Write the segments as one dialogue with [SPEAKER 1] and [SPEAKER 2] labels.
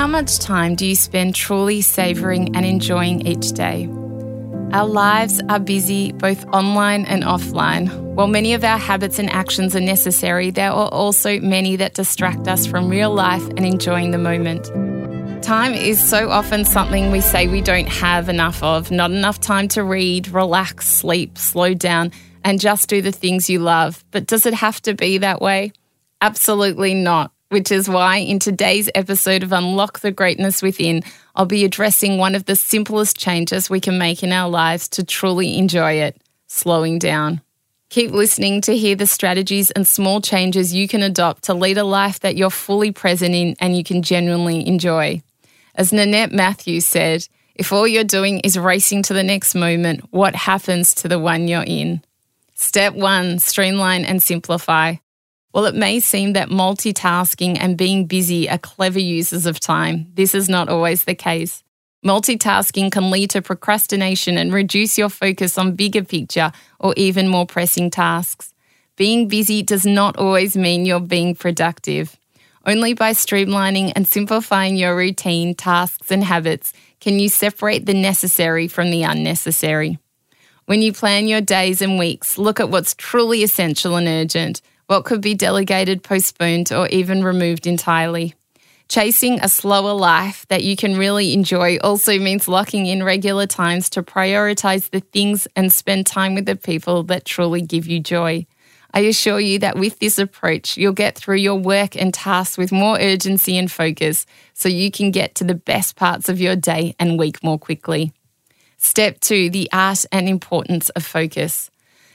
[SPEAKER 1] How much time do you spend truly savouring and enjoying each day? Our lives are busy both online and offline. While many of our habits and actions are necessary, there are also many that distract us from real life and enjoying the moment. Time is so often something we say we don't have enough of, not enough time to read, relax, sleep, slow down, and just do the things you love. But does it have to be that way? Absolutely not which is why in today's episode of Unlock the Greatness Within, I'll be addressing one of the simplest changes we can make in our lives to truly enjoy it slowing down. Keep listening to hear the strategies and small changes you can adopt to lead a life that you're fully present in and you can genuinely enjoy. As Nanette Matthews said, if all you're doing is racing to the next moment, what happens to the one you're in? Step one streamline and simplify. While it may seem that multitasking and being busy are clever uses of time, this is not always the case. Multitasking can lead to procrastination and reduce your focus on bigger picture or even more pressing tasks. Being busy does not always mean you're being productive. Only by streamlining and simplifying your routine, tasks, and habits can you separate the necessary from the unnecessary. When you plan your days and weeks, look at what's truly essential and urgent what could be delegated, postponed, or even removed entirely. Chasing a slower life that you can really enjoy also means locking in regular times to prioritize the things and spend time with the people that truly give you joy. I assure you that with this approach, you'll get through your work and tasks with more urgency and focus so you can get to the best parts of your day and week more quickly. Step two the art and importance of focus.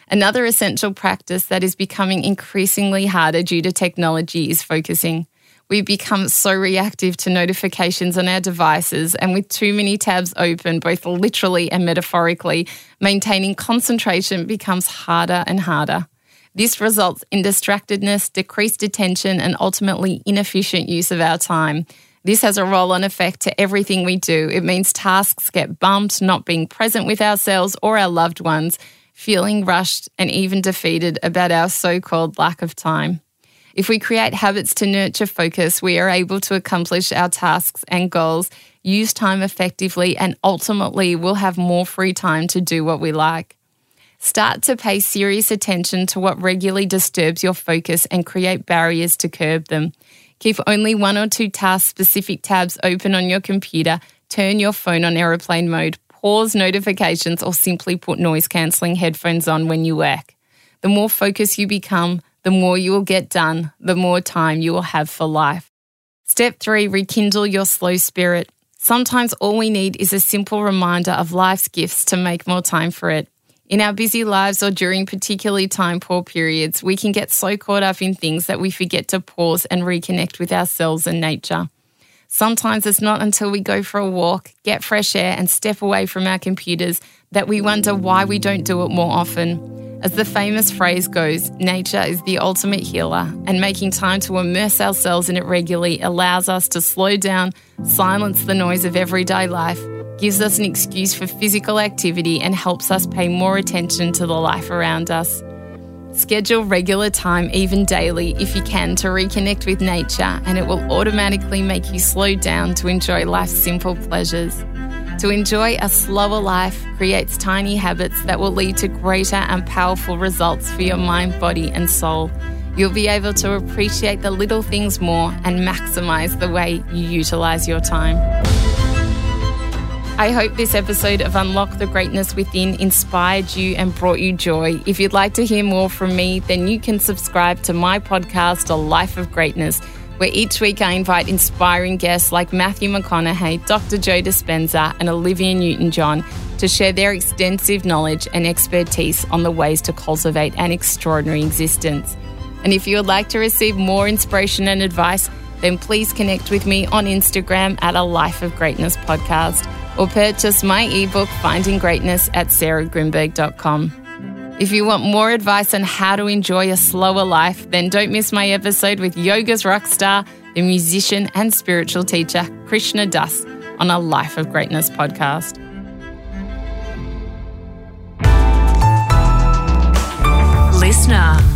[SPEAKER 1] Another essential practice that is becoming increasingly harder due to technology is focusing. We've become so reactive to notifications on our devices, and with too many tabs open, both literally and metaphorically, maintaining concentration becomes harder and harder. This results in distractedness, decreased attention, and ultimately inefficient use of our time. This has a roll on effect to everything we do. It means tasks get bumped, not being present with ourselves or our loved ones, feeling rushed and even defeated about our so called lack of time. If we create habits to nurture focus, we are able to accomplish our tasks and goals, use time effectively, and ultimately we'll have more free time to do what we like. Start to pay serious attention to what regularly disturbs your focus and create barriers to curb them. Keep only one or two task specific tabs open on your computer. Turn your phone on aeroplane mode pause notifications, or simply put noise cancelling headphones on when you work. The more focused you become, the more you will get done, the more time you will have for life. Step three, rekindle your slow spirit. Sometimes all we need is a simple reminder of life's gifts to make more time for it. In our busy lives or during particularly time poor periods, we can get so caught up in things that we forget to pause and reconnect with ourselves and nature. Sometimes it's not until we go for a walk, get fresh air, and step away from our computers that we wonder why we don't do it more often. As the famous phrase goes, nature is the ultimate healer, and making time to immerse ourselves in it regularly allows us to slow down, silence the noise of everyday life, gives us an excuse for physical activity, and helps us pay more attention to the life around us. Schedule regular time, even daily, if you can, to reconnect with nature, and it will automatically make you slow down to enjoy life's simple pleasures. To enjoy a slower life creates tiny habits that will lead to greater and powerful results for your mind, body, and soul. You'll be able to appreciate the little things more and maximize the way you utilize your time. I hope this episode of Unlock the Greatness Within inspired you and brought you joy. If you'd like to hear more from me, then you can subscribe to my podcast, A Life of Greatness, where each week I invite inspiring guests like Matthew McConaughey, Dr. Joe Dispenza, and Olivia Newton John to share their extensive knowledge and expertise on the ways to cultivate an extraordinary existence. And if you would like to receive more inspiration and advice, then please connect with me on Instagram at a Life of Greatness podcast or purchase my ebook Finding Greatness at sarahgrynberg.com. If you want more advice on how to enjoy a slower life, then don't miss my episode with yoga's rock star, the musician and spiritual teacher Krishna Das on a Life of Greatness podcast.
[SPEAKER 2] Listener.